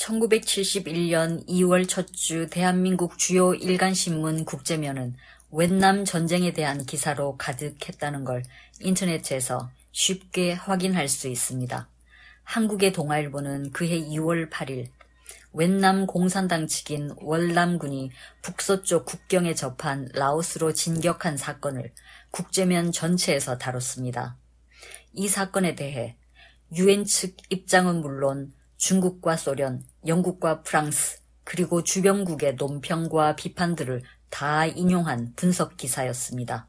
1971년 2월 첫 주 대한민국 주요 일간신문 국제면은 웬남 전쟁에 대한 기사로 가득했다는 걸 인터넷에서 쉽게 확인할 수 있습니다. 한국의 동아일보는 그해 2월 8일 웬남 공산당 측인 월남군이 북서쪽 국경에 접한 라오스로 진격한 사건을 국제면 전체에서 다뤘습니다. 이 사건에 대해 유엔 측 입장은 물론 중국과 소련, 영국과 프랑스, 그리고 주변국의 논평과 비판들을 다 인용한 분석 기사였습니다.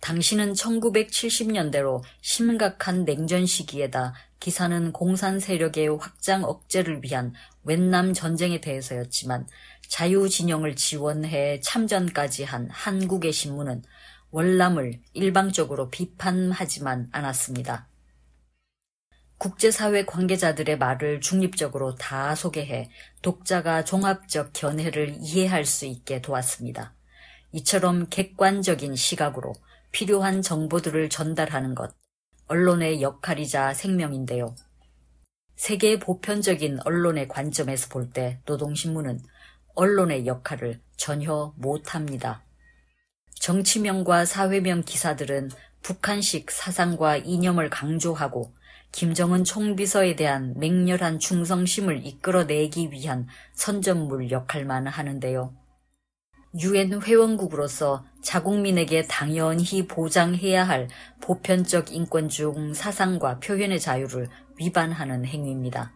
당시는 1970년대로 심각한 냉전 시기에다 기사는 공산 세력의 확장 억제를 위한 웬남 전쟁에 대해서였지만 자유진영을 지원해 참전까지 한 한국의 신문은 월남을 일방적으로 비판하지만 않았습니다. 국제사회 관계자들의 말을 중립적으로 다 소개해 독자가 종합적 견해를 이해할 수 있게 도왔습니다. 이처럼 객관적인 시각으로 필요한 정보들을 전달하는 것, 언론의 역할이자 생명인데요. 세계 보편적인 언론의 관점에서 볼 때 노동신문은 언론의 역할을 전혀 못합니다. 정치명과 사회명 기사들은 북한식 사상과 이념을 강조하고 김정은 총비서에 대한 맹렬한 충성심을 이끌어내기 위한 선전물 역할만 하는데요. 유엔 회원국으로서 자국민에게 당연히 보장해야 할 보편적 인권 중 사상과 표현의 자유를 위반하는 행위입니다.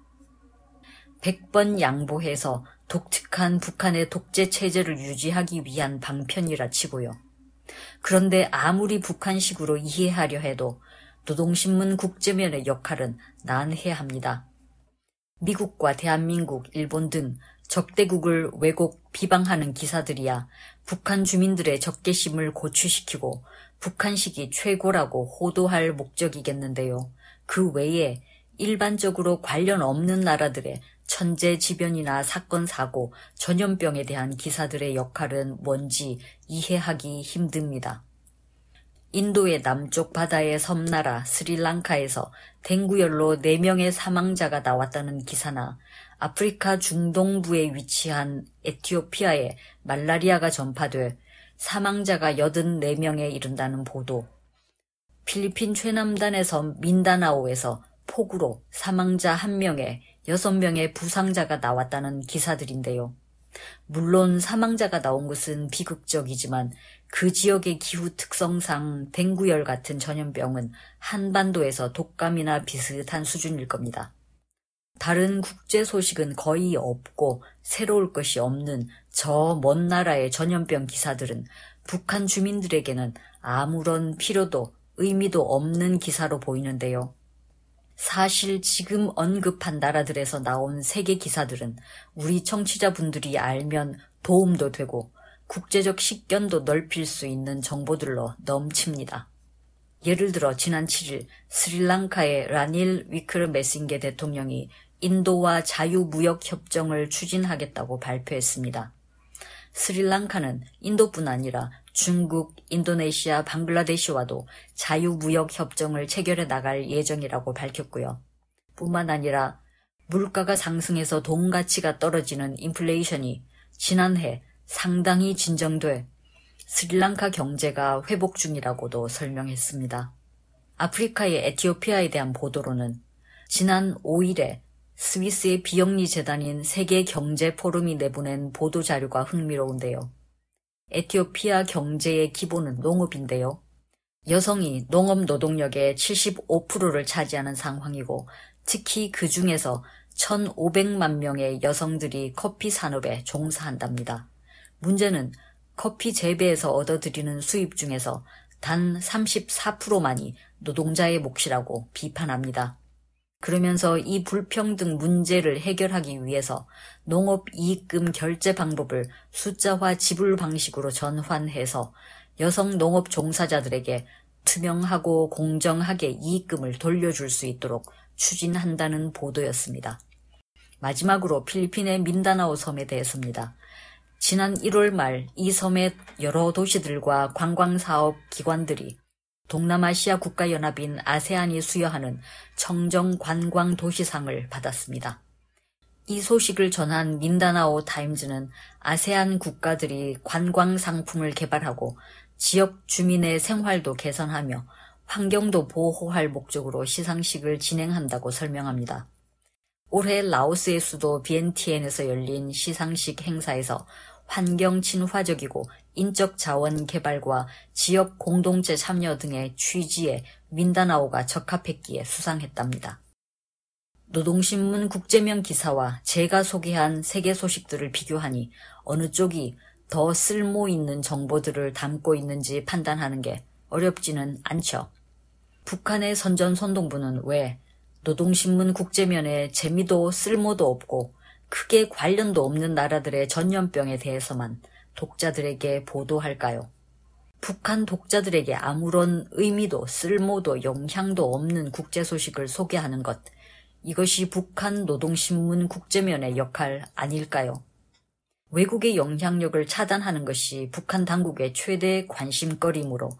100번 양보해서 독특한 북한의 독재 체제를 유지하기 위한 방편이라 치고요. 그런데 아무리 북한식으로 이해하려 해도 노동신문 국제면의 역할은 난해야 합니다. 미국과 대한민국, 일본 등 적대국을 왜곡 비방하는 기사들이야 북한 주민들의 적개심을 고취시키고 북한식이 최고라고 호도할 목적이겠는데요. 그 외에 일반적으로 관련 없는 나라들의 천재지변이나 사건 사고, 전염병에 대한 기사들의 역할은 뭔지 이해하기 힘듭니다. 인도의 남쪽 바다의 섬나라 스리랑카에서 댕구열로 4명의 사망자가 나왔다는 기사나 아프리카 중동부에 위치한 에티오피아에 말라리아가 전파돼 사망자가 84명에 이른다는 보도, 필리핀 최남단의 섬 민다나오에서 폭우로 사망자 1명에 6명의 부상자가 나왔다는 기사들인데요. 물론 사망자가 나온 것은 비극적이지만 그 지역의 기후 특성상 댕구열 같은 전염병은 한반도에서 독감이나 비슷한 수준일 겁니다. 다른 국제 소식은 거의 없고 새로울 것이 없는 저 먼 나라의 전염병 기사들은 북한 주민들에게는 아무런 필요도 의미도 없는 기사로 보이는데요. 사실 지금 언급한 나라들에서 나온 세계 기사들은 우리 청취자분들이 알면 도움도 되고 국제적 식견도 넓힐 수 있는 정보들로 넘칩니다. 예를 들어 지난 7일 스리랑카의 라닐 위크르 메싱게 대통령이 인도와 자유무역협정을 추진하겠다고 발표했습니다. 스리랑카는 인도뿐 아니라 중국, 인도네시아, 방글라데시와도 자유무역협정을 체결해 나갈 예정이라고 밝혔고요. 뿐만 아니라 물가가 상승해서 돈 가치가 떨어지는 인플레이션이 지난해 상당히 진정돼 스리랑카 경제가 회복 중이라고도 설명했습니다. 아프리카의 에티오피아에 대한 보도로는 지난 5일에 스위스의 비영리 재단인 세계 경제 포럼이 내보낸 보도 자료가 흥미로운데요. 에티오피아 경제의 기본은 농업인데요. 여성이 농업 노동력의 75%를 차지하는 상황이고 특히 그 중에서 1,500만 명의 여성들이 커피 산업에 종사한답니다. 문제는 커피 재배에서 얻어들이는 수입 중에서 단 34%만이 노동자의 몫이라고 비판합니다. 그러면서 이 불평등 문제를 해결하기 위해서 농업 이익금 결제 방법을 숫자화 지불 방식으로 전환해서 여성 농업 종사자들에게 투명하고 공정하게 이익금을 돌려줄 수 있도록 추진한다는 보도였습니다. 마지막으로 필리핀의 민다나오 섬에 대해서입니다. 지난 1월 말 이 섬의 여러 도시들과 관광사업 기관들이 동남아시아 국가연합인 아세안이 수여하는 청정 관광 도시상을 받았습니다. 이 소식을 전한 민다나오 타임즈는 아세안 국가들이 관광 상품을 개발하고 지역 주민의 생활도 개선하며 환경도 보호할 목적으로 시상식을 진행한다고 설명합니다. 올해 라오스의 수도 비엔티엔에서 열린 시상식 행사에서 환경 친화적이고 인적 자원 개발과 지역 공동체 참여 등의 취지에 민다나오가 적합했기에 수상했답니다. 노동신문 국제면 기사와 제가 소개한 세계 소식들을 비교하니 어느 쪽이 더 쓸모 있는 정보들을 담고 있는지 판단하는 게 어렵지는 않죠. 북한의 선전선동부는 왜 노동신문 국제면에 재미도 쓸모도 없고 크게 관련도 없는 나라들의 전염병에 대해서만 독자들에게 보도할까요? 북한 독자들에게 아무런 의미도 쓸모도 영향도 없는 국제 소식을 소개하는 것, 이것이 북한 노동신문 국제면의 역할 아닐까요? 외국의 영향력을 차단하는 것이 북한 당국의 최대 관심거리이므로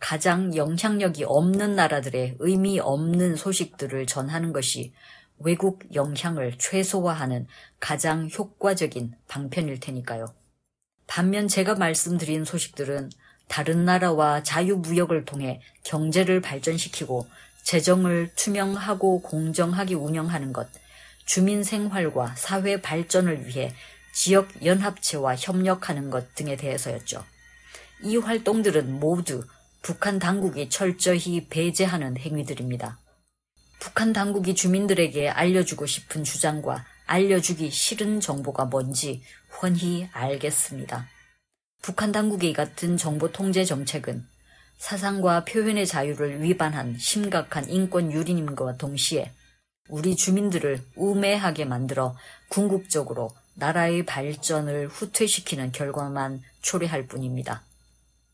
가장 영향력이 없는 나라들의 의미 없는 소식들을 전하는 것이 외국 영향을 최소화하는 가장 효과적인 방편일 테니까요. 반면 제가 말씀드린 소식들은 다른 나라와 자유무역을 통해 경제를 발전시키고 재정을 투명하고 공정하게 운영하는 것, 주민 생활과 사회 발전을 위해 지역 연합체와 협력하는 것 등에 대해서였죠. 이 활동들은 모두 북한 당국이 철저히 배제하는 행위들입니다. 북한 당국이 주민들에게 알려주고 싶은 주장과 알려주기 싫은 정보가 뭔지 훤히 알겠습니다. 북한 당국의 같은 정보 통제 정책은 사상과 표현의 자유를 위반한 심각한 인권 유린임과 동시에 우리 주민들을 우매하게 만들어 궁극적으로 나라의 발전을 후퇴시키는 결과만 초래할 뿐입니다.